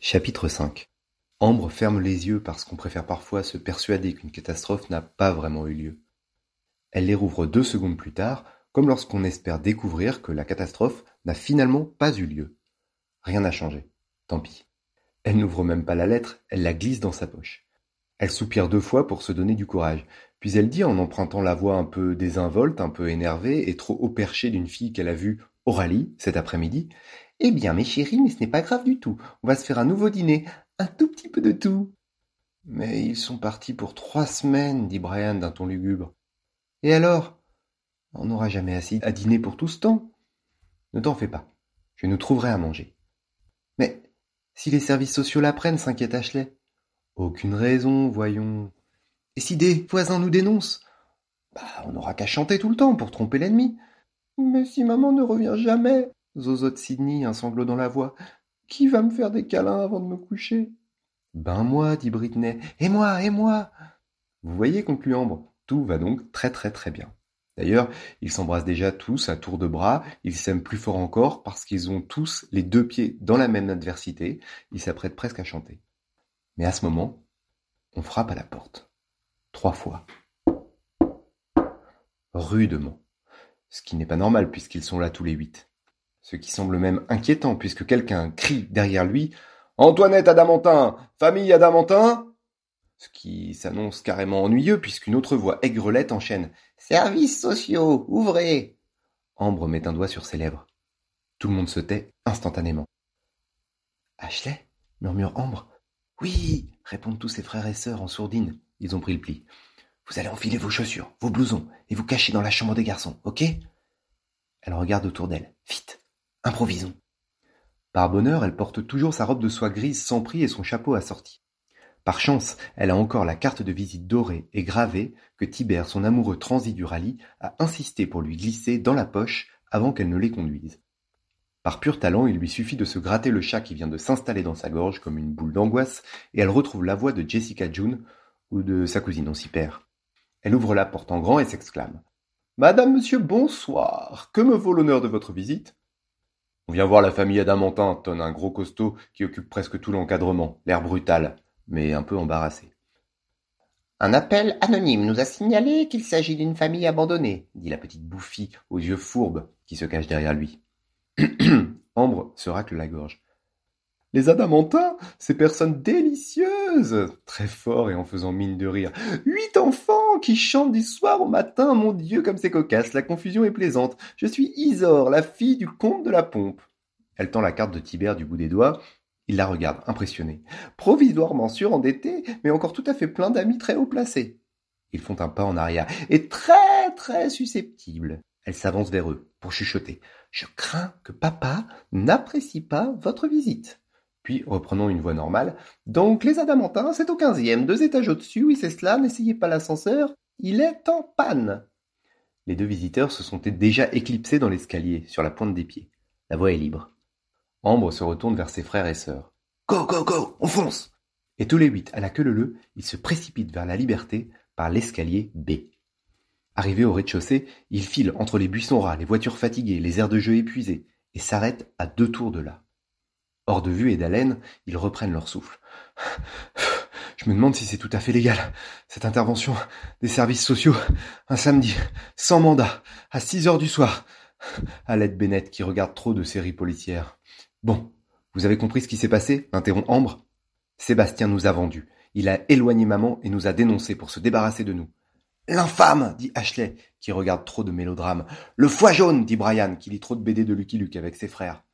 Chapitre 5 Ambre ferme les yeux parce qu'on préfère parfois se persuader qu'une catastrophe n'a pas vraiment eu lieu. Elle les rouvre deux secondes plus tard, comme lorsqu'on espère découvrir que la catastrophe n'a finalement pas eu lieu. Rien n'a changé. Tant pis. Elle n'ouvre même pas la lettre, elle la glisse dans sa poche. Elle soupire deux fois pour se donner du courage, puis elle dit en empruntant la voix un peu désinvolte, un peu énervée et trop haut perché d'une fille qu'elle a vue au rallye cet après-midi. Eh bien, mes chéris, mais ce n'est pas grave du tout. On va se faire un nouveau dîner. Un tout petit peu de tout. Mais ils sont partis pour trois semaines, dit Brian d'un ton lugubre. Et alors? On n'aura jamais assez à dîner pour tout ce temps. Ne t'en fais pas. Je nous trouverai à manger. Mais si les services sociaux l'apprennent, s'inquiète Ashley. Aucune raison, voyons. Et si des voisins nous dénoncent? Bah, on n'aura qu'à chanter tout le temps pour tromper l'ennemi. Mais si maman ne revient jamais zozote Sidney, un sanglot dans la voix. Qui va me faire des câlins avant de me coucher? Ben moi, dit Britney. Et moi, et moi? Vous voyez, conclut Ambre, tout va donc très très très bien. D'ailleurs, ils s'embrassent déjà tous à tour de bras, ils s'aiment plus fort encore parce qu'ils ont tous les deux pieds dans la même adversité, ils s'apprêtent presque à chanter. Mais à ce moment, on frappe à la porte. Trois fois. Rudement. Ce qui n'est pas normal puisqu'ils sont là tous les huit. Ce qui semble même inquiétant puisque quelqu'un crie derrière lui Antoinette Adamantin Famille Adamantin ce qui s'annonce carrément ennuyeux puisqu'une autre voix aigrelette enchaîne Services sociaux, ouvrez Ambre met un doigt sur ses lèvres. Tout le monde se tait instantanément. Ashley murmure Ambre. Oui répondent tous ses frères et sœurs en sourdine. Ils ont pris le pli. Vous allez enfiler vos chaussures, vos blousons, et vous cacher dans la chambre des garçons, ok? Elle regarde autour d'elle. Improvisons. Par bonheur, elle porte toujours sa robe de soie grise sans prix et son chapeau assorti. Par chance, elle a encore la carte de visite dorée et gravée que Tibère, son amoureux transi du rallye, a insisté pour lui glisser dans la poche avant qu'elle ne les conduise. Par pur talent, il lui suffit de se gratter le chat qui vient de s'installer dans sa gorge comme une boule d'angoisse, et elle retrouve la voix de Jessica June ou de sa cousine, on s'y. Elle ouvre la porte en grand et s'exclame. Madame, monsieur, bonsoir. Que me vaut l'honneur de votre visite? On vient voir la famille Adamantin, tonne un gros costaud qui occupe presque tout l'encadrement, l'air brutal, mais un peu embarrassé. Un appel anonyme nous a signalé qu'il s'agit d'une famille abandonnée, dit la petite bouffie aux yeux fourbes qui se cache derrière lui. Ambre se racle la gorge. Les adamantins, ces personnes délicieuses Très fort et en faisant mine de rire. Huit enfants qui chantent du soir au matin, mon Dieu, comme c'est cocasse, la confusion est plaisante. Je suis Isor, la fille du comte de la pompe. Elle tend la carte de Tibère du bout des doigts. Il la regarde, impressionné. Provisoirement surendetté, mais encore tout à fait plein d'amis très haut placés. Ils font un pas en arrière, et très très susceptibles. Elle s'avance vers eux, pour chuchoter. Je crains que papa n'apprécie pas votre visite. Puis, reprenant une voix normale, donc les adamantins, c'est au quinzième, deux étages au-dessus, oui c'est cela, n'essayez pas l'ascenseur, il est en panne. Les deux visiteurs se sont déjà éclipsés dans l'escalier, sur la pointe des pieds. La voie est libre. Ambre se retourne vers ses frères et sœurs. Go, go, go, on fonce Et tous les huit, à la queue leu ils se précipitent vers la liberté par l'escalier B. Arrivés au rez-de-chaussée, ils filent entre les buissons ras, les voitures fatiguées, les aires de jeu épuisées, et s'arrêtent à deux tours de là. Hors de vue et d'haleine, ils reprennent leur souffle. Je me demande si c'est tout à fait légal, cette intervention des services sociaux, un samedi, sans mandat, à six heures du soir. Alette Bennett qui regarde trop de séries policières. Bon, vous avez compris ce qui s'est passé? Interrompt Ambre. Sébastien nous a vendus. Il a éloigné maman et nous a dénoncés pour se débarrasser de nous. L'infâme dit Ashley, qui regarde trop de mélodrames. Le foie jaune dit Brian, qui lit trop de BD de Lucky Luke avec ses frères.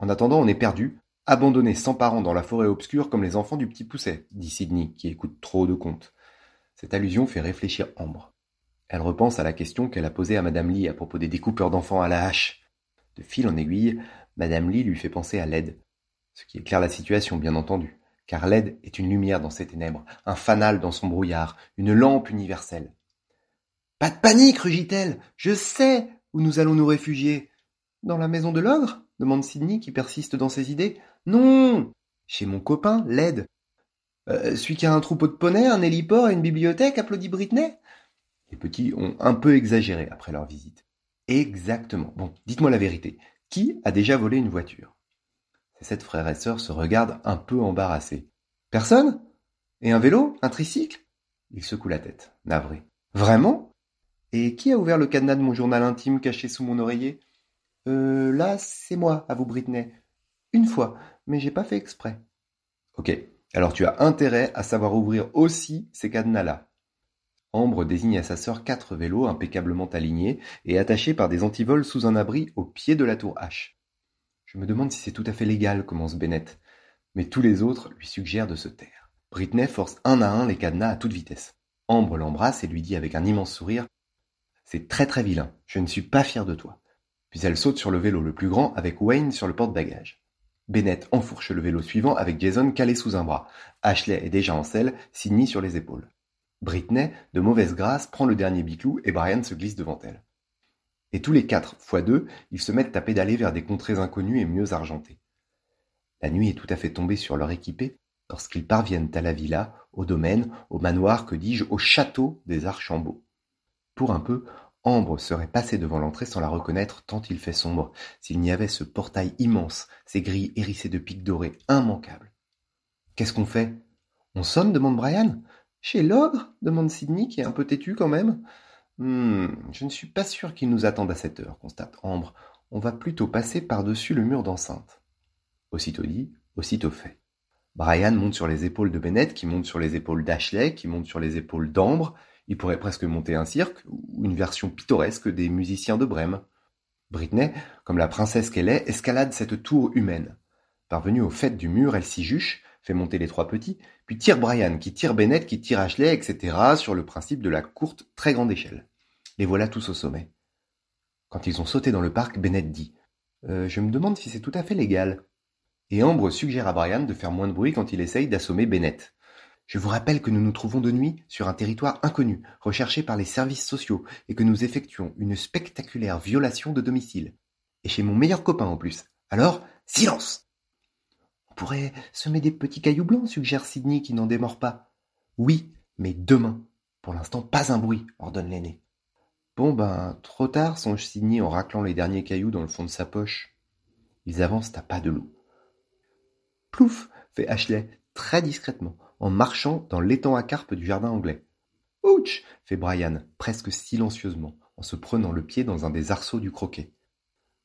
En attendant, on est perdu, Abandonnés sans parents dans la forêt obscure comme les enfants du petit pousset, dit Sidney, qui écoute trop de contes. Cette allusion fait réfléchir Ambre. Elle repense à la question qu'elle a posée à Madame Lee à propos des découpeurs d'enfants à la hache. De fil en aiguille, Madame Lee lui fait penser à l'aide. Ce qui éclaire la situation, bien entendu, car l'aide est une lumière dans ses ténèbres, un fanal dans son brouillard, une lampe universelle. Pas de panique, rugit-elle. Je sais où nous allons nous réfugier. Dans la maison de l'ogre? demande Sidney, qui persiste dans ses idées. Non Chez mon copain, Led. Euh, celui qui a un troupeau de poneys, un héliport et une bibliothèque, applaudit Britney? Les petits ont un peu exagéré après leur visite. Exactement. Bon, dites-moi la vérité. Qui a déjà volé une voiture? Les sept frères et sœurs se regardent un peu embarrassés. Personne? Et un vélo? Un tricycle? Il secoue la tête, navré. Vraiment? Et qui a ouvert le cadenas de mon journal intime caché sous mon oreiller? Euh, là, c'est moi, avoue Britney. Une fois, mais j'ai pas fait exprès. Ok, alors tu as intérêt à savoir ouvrir aussi ces cadenas-là. Ambre désigne à sa sœur quatre vélos impeccablement alignés et attachés par des antivols sous un abri au pied de la tour H. Je me demande si c'est tout à fait légal, commence Bennett, mais tous les autres lui suggèrent de se taire. Britney force un à un les cadenas à toute vitesse. Ambre l'embrasse et lui dit avec un immense sourire C'est très très vilain, je ne suis pas fier de toi. Puis elle saute sur le vélo le plus grand avec Wayne sur le porte-bagages. Bennett enfourche le vélo suivant avec Jason calé sous un bras. Ashley est déjà en selle, Sidney sur les épaules. Britney, de mauvaise grâce, prend le dernier biclou et Brian se glisse devant elle. Et tous les quatre, fois deux, ils se mettent à pédaler vers des contrées inconnues et mieux argentées. La nuit est tout à fait tombée sur leur équipée lorsqu'ils parviennent à la villa, au domaine, au manoir, que dis-je, au château des Archambault. Pour un peu, Ambre serait passée devant l'entrée sans la reconnaître tant il fait sombre, s'il n'y avait ce portail immense, ces grilles hérissées de pics dorés immanquables. Qu'est-ce qu'on fait? On sonne demande Brian. Chez l'ogre? demande Sidney, qui est un peu têtu quand même. Hmm, je ne suis pas sûr qu'il nous attende à cette heure, constate Ambre. On va plutôt passer par-dessus le mur d'enceinte. Aussitôt dit, aussitôt fait. Brian monte sur les épaules de Bennett, qui monte sur les épaules d'Ashley, qui monte sur les épaules d'Ambre. Il pourrait presque monter un cirque, ou une version pittoresque des musiciens de Brême. Britney, comme la princesse qu'elle est, escalade cette tour humaine. Parvenue au fait du mur, elle s'y juche, fait monter les trois petits, puis tire Brian, qui tire Bennett, qui tire Ashley, etc., sur le principe de la courte, très grande échelle. Les voilà tous au sommet. Quand ils ont sauté dans le parc, Bennett dit euh, Je me demande si c'est tout à fait légal. Et Ambre suggère à Brian de faire moins de bruit quand il essaye d'assommer Bennett. Je vous rappelle que nous nous trouvons de nuit sur un territoire inconnu, recherché par les services sociaux, et que nous effectuons une spectaculaire violation de domicile. Et chez mon meilleur copain en plus. Alors, silence on pourrait semer des petits cailloux blancs, suggère Sidney qui n'en démord pas. Oui, mais demain. Pour l'instant, pas un bruit, ordonne l'aîné. Bon ben, trop tard, songe Sidney en raclant les derniers cailloux dans le fond de sa poche. Ils avancent à pas de loup. Plouf fait Ashley, très discrètement, en marchant dans l'étang à carpe du jardin anglais. Ouch fait Brian, presque silencieusement, en se prenant le pied dans un des arceaux du croquet.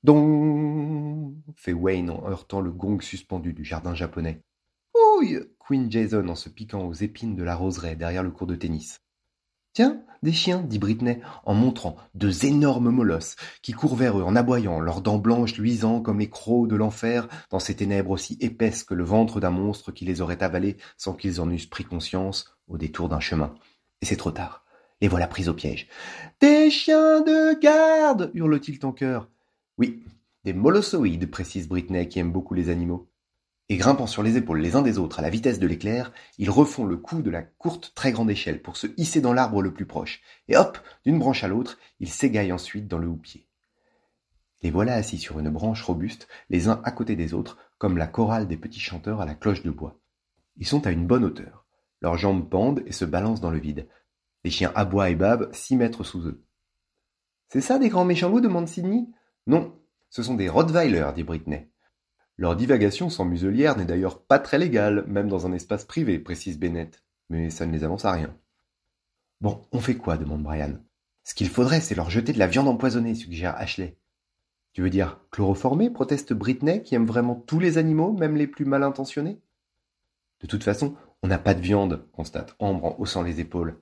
Don fait Wayne en heurtant le gong suspendu du jardin japonais. Ouille Queen Jason en se piquant aux épines de la roseraie derrière le cours de tennis. Tiens, des chiens, dit Britney, en montrant deux énormes molosses qui courent vers eux en aboyant, leurs dents blanches luisant comme les crocs de l'enfer dans ces ténèbres aussi épaisses que le ventre d'un monstre qui les aurait avalés sans qu'ils en eussent pris conscience au détour d'un chemin. Et c'est trop tard. Les voilà pris au piège. Des chiens de garde hurle-t-il en chœur. Oui, des molossoïdes, précise Britney qui aime beaucoup les animaux. Et grimpant sur les épaules les uns des autres à la vitesse de l'éclair, ils refont le coup de la courte très grande échelle pour se hisser dans l'arbre le plus proche, et hop, d'une branche à l'autre, ils s'égaillent ensuite dans le houppier. Les voilà assis sur une branche robuste, les uns à côté des autres, comme la chorale des petits chanteurs à la cloche de bois. Ils sont à une bonne hauteur. Leurs jambes pendent et se balancent dans le vide. Les chiens aboient et babent six mètres sous eux. C'est ça des grands méchants loups? demande Sidney. Non, ce sont des Rottweiler, dit Britney. Leur divagation sans muselière n'est d'ailleurs pas très légale, même dans un espace privé, précise Bennett. Mais ça ne les avance à rien. Bon, on fait quoi demande Brian. Ce qu'il faudrait, c'est leur jeter de la viande empoisonnée, suggère Ashley. Tu veux dire chloroformée proteste Britney, qui aime vraiment tous les animaux, même les plus mal intentionnés? De toute façon, on n'a pas de viande, constate Ambre en haussant les épaules.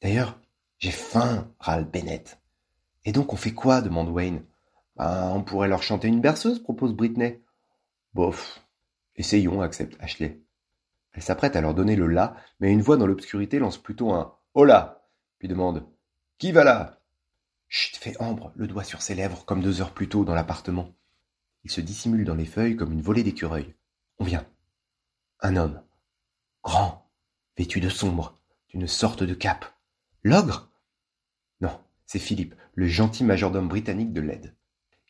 D'ailleurs, j'ai faim, râle Bennett. Et donc on fait quoi demande Wayne. Ben, on pourrait leur chanter une berceuse, propose Britney. Bof. Essayons, accepte Ashley. Elle s'apprête à leur donner le là, mais une voix dans l'obscurité lance plutôt un Hola puis demande Qui va là? Chut, fait Ambre, le doigt sur ses lèvres, comme deux heures plus tôt dans l'appartement. Il se dissimule dans les feuilles comme une volée d'écureuils. On vient. Un homme. Grand, vêtu de sombre, d'une sorte de cape. L'ogre? Non, c'est Philippe, le gentil majordome britannique de l'aide.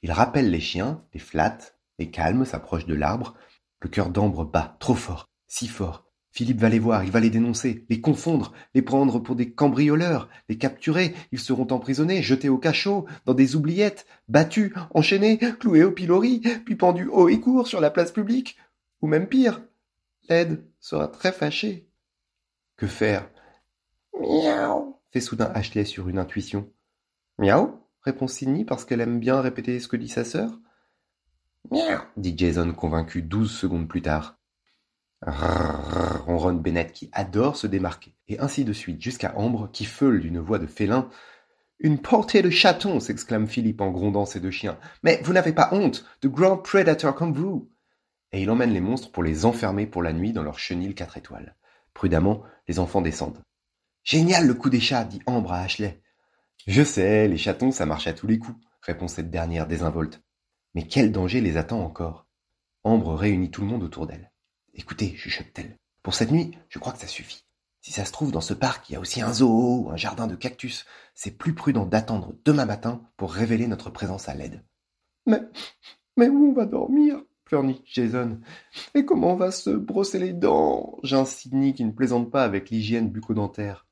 Il rappelle les chiens, les flatte, les calme, s'approche de l'arbre. Le cœur d'Ambre bat, trop fort, si fort, Philippe va les voir, il va les dénoncer, les confondre, les prendre pour des cambrioleurs, les capturer, ils seront emprisonnés, jetés au cachot, dans des oubliettes, battus, enchaînés, cloués au pilori, puis pendus haut et court sur la place publique. Ou même pire, l'aide sera très fâché. Que faire? Miaou fait soudain Ashley sur une intuition. Miaou? Répond Sidney parce qu'elle aime bien répéter ce que dit sa sœur. Miaou dit Jason convaincu douze secondes plus tard ronronne Bennett qui adore se démarquer, et ainsi de suite jusqu'à Ambre qui feule d'une voix de félin. Une portée de chaton s'exclame Philippe en grondant ses deux chiens. Mais vous n'avez pas honte, de grands prédateurs comme vous Et il emmène les monstres pour les enfermer pour la nuit dans leur chenille quatre étoiles. Prudemment, les enfants descendent. Génial le coup des chats, dit Ambre à Ashley. Je sais, les chatons, ça marche à tous les coups, répond cette dernière désinvolte. Mais quel danger les attend encore Ambre réunit tout le monde autour d'elle. Écoutez, chuchote-t-elle, pour cette nuit, je crois que ça suffit. Si ça se trouve, dans ce parc, il y a aussi un zoo ou un jardin de cactus. C'est plus prudent d'attendre demain matin pour révéler notre présence à l'aide. Mais, mais où on va dormir? pleurniche Jason. Et comment on va se brosser les dents? J'insigne qui ne plaisante pas avec l'hygiène bucco-dentaire.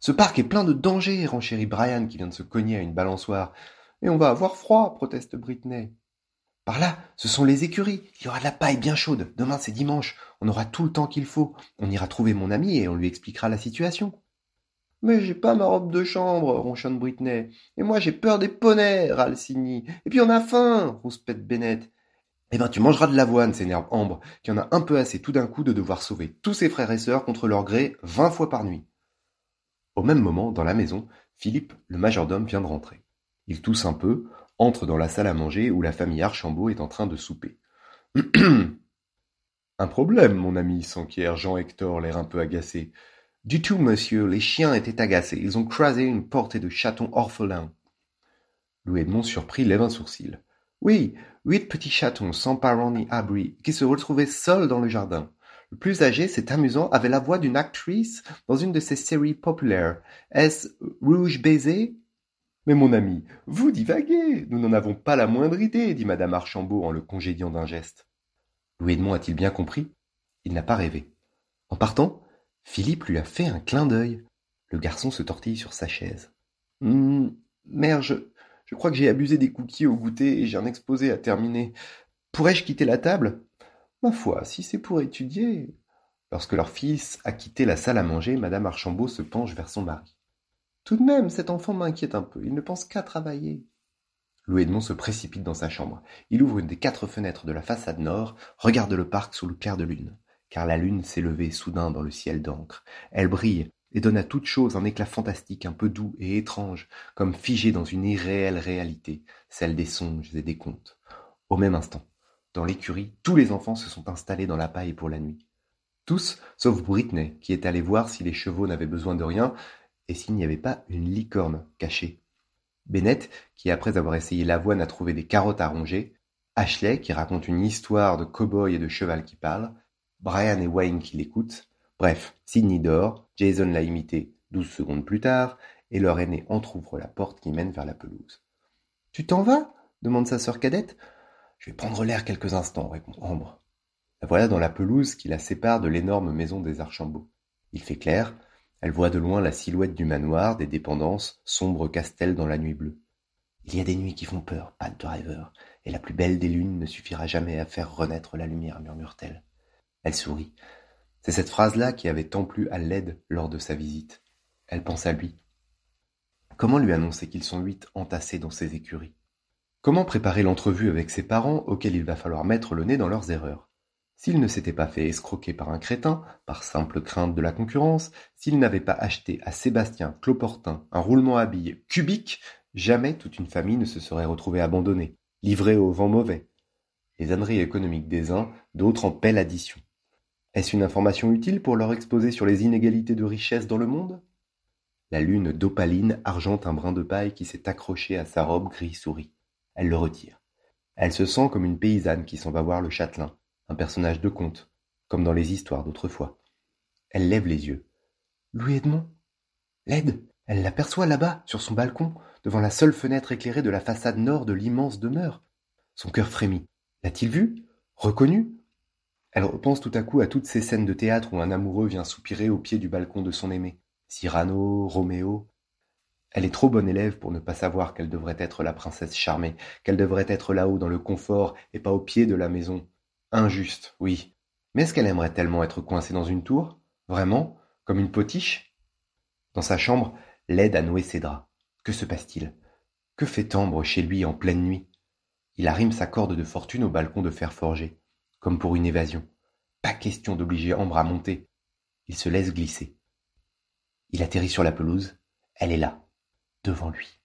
Ce parc est plein de dangers, renchérit Brian qui vient de se cogner à une balançoire. Et on va avoir froid, proteste Britney. Par là, ce sont les écuries. Il y aura de la paille bien chaude. Demain, c'est dimanche. On aura tout le temps qu'il faut. On ira trouver mon ami et on lui expliquera la situation. Mais j'ai pas ma robe de chambre, ronchonne Britney. Et moi, j'ai peur des poneys, râle. Et puis on a faim, rouspète Bennett. Eh ben, tu mangeras de l'avoine, s'énerve Ambre, qui en a un peu assez tout d'un coup de devoir sauver tous ses frères et sœurs contre leur gré vingt fois par nuit. Au même moment, dans la maison, Philippe, le majordome, vient de rentrer. Il tousse un peu, entre dans la salle à manger où la famille Archambault est en train de souper. Un problème, mon ami, s'enquiert Jean-Hector, l'air un peu agacé. Du tout, monsieur, les chiens étaient agacés. Ils ont croisé une portée de chatons orphelins. Louis Edmond, surpris, lève un sourcil. Oui, huit petits chatons, sans parents ni abri, qui se retrouvaient seuls dans le jardin. Le plus âgé, c'est amusant, avait la voix d'une actrice dans une de ces séries populaires. Est-ce Rouge Baiser? Mais mon ami, vous divaguez, nous n'en avons pas la moindre idée, dit madame Archambault en le congédiant d'un geste. Louis Edmond a-t-il bien compris? Il n'a pas rêvé. En partant, Philippe lui a fait un clin d'œil. Le garçon se tortille sur sa chaise. Hum, mère, je, je crois que j'ai abusé des cookies au goûter et j'ai un exposé à terminer. Pourrais-je quitter la table? Ma foi, si c'est pour étudier. Lorsque leur fils a quitté la salle à manger, madame Archambault se penche vers son mari. Tout de même, cet enfant m'inquiète un peu, il ne pense qu'à travailler. Louis Edmond se précipite dans sa chambre. Il ouvre une des quatre fenêtres de la façade nord, regarde le parc sous le clair de lune. Car la lune s'est levée soudain dans le ciel d'encre. Elle brille et donne à toute chose un éclat fantastique un peu doux et étrange, comme figé dans une irréelle réalité, celle des songes et des contes. Au même instant, dans l'écurie, tous les enfants se sont installés dans la paille pour la nuit. Tous, sauf Britney, qui est allée voir si les chevaux n'avaient besoin de rien, et s'il n'y avait pas une licorne cachée. Bennett, qui après avoir essayé l'avoine a trouvé des carottes à ronger, Ashley, qui raconte une histoire de cow-boy et de cheval qui parle, Brian et Wayne qui l'écoutent, bref, Sidney dort, Jason l'a imité douze secondes plus tard, et leur aîné entr'ouvre la porte qui mène vers la pelouse. Tu t'en vas? demande sa sœur cadette. Je vais prendre l'air quelques instants, répond Ambre. La voilà dans la pelouse qui la sépare de l'énorme maison des Archambault. Il fait clair, elle voit de loin la silhouette du manoir, des dépendances, sombre castel dans la nuit bleue. Il y a des nuits qui font peur, patte de rêveur, et la plus belle des lunes ne suffira jamais à faire renaître la lumière, murmure-t-elle. Elle sourit. C'est cette phrase-là qui avait tant plu à Led lors de sa visite. Elle pense à lui. Comment lui annoncer qu'ils sont huit entassés dans ses écuries? Comment préparer l'entrevue avec ses parents auxquels il va falloir mettre le nez dans leurs erreurs? S'il ne s'était pas fait escroquer par un crétin, par simple crainte de la concurrence, s'il n'avait pas acheté à Sébastien Cloportin un roulement à billes cubique, jamais toute une famille ne se serait retrouvée abandonnée, livrée au vent mauvais. Les âneries économiques des uns, d'autres en paient l'addition. Est-ce une information utile pour leur exposer sur les inégalités de richesse dans le monde? La lune d'opaline argente un brin de paille qui s'est accroché à sa robe gris souris. Elle le retire. Elle se sent comme une paysanne qui s'en va voir le châtelain un personnage de conte, comme dans les histoires d'autrefois. Elle lève les yeux. Louis Edmond? L'aide Elle l'aperçoit là-bas, sur son balcon, devant la seule fenêtre éclairée de la façade nord de l'immense demeure. Son cœur frémit. L'a-t-il vu Reconnu? Elle repense tout à coup à toutes ces scènes de théâtre où un amoureux vient soupirer au pied du balcon de son aimé. Cyrano, Roméo. Elle est trop bonne élève pour ne pas savoir qu'elle devrait être la princesse charmée, qu'elle devrait être là-haut dans le confort et pas au pied de la maison. Injuste, oui. Mais est-ce qu'elle aimerait tellement être coincée dans une tour Vraiment Comme une potiche? Dans sa chambre, l'aide à nouer ses draps. Que se passe-t-il? Que fait Ambre chez lui en pleine nuit? Il arrime sa corde de fortune au balcon de fer forgé, comme pour une évasion. Pas question d'obliger Ambre à monter. Il se laisse glisser. Il atterrit sur la pelouse. Elle est là, devant lui.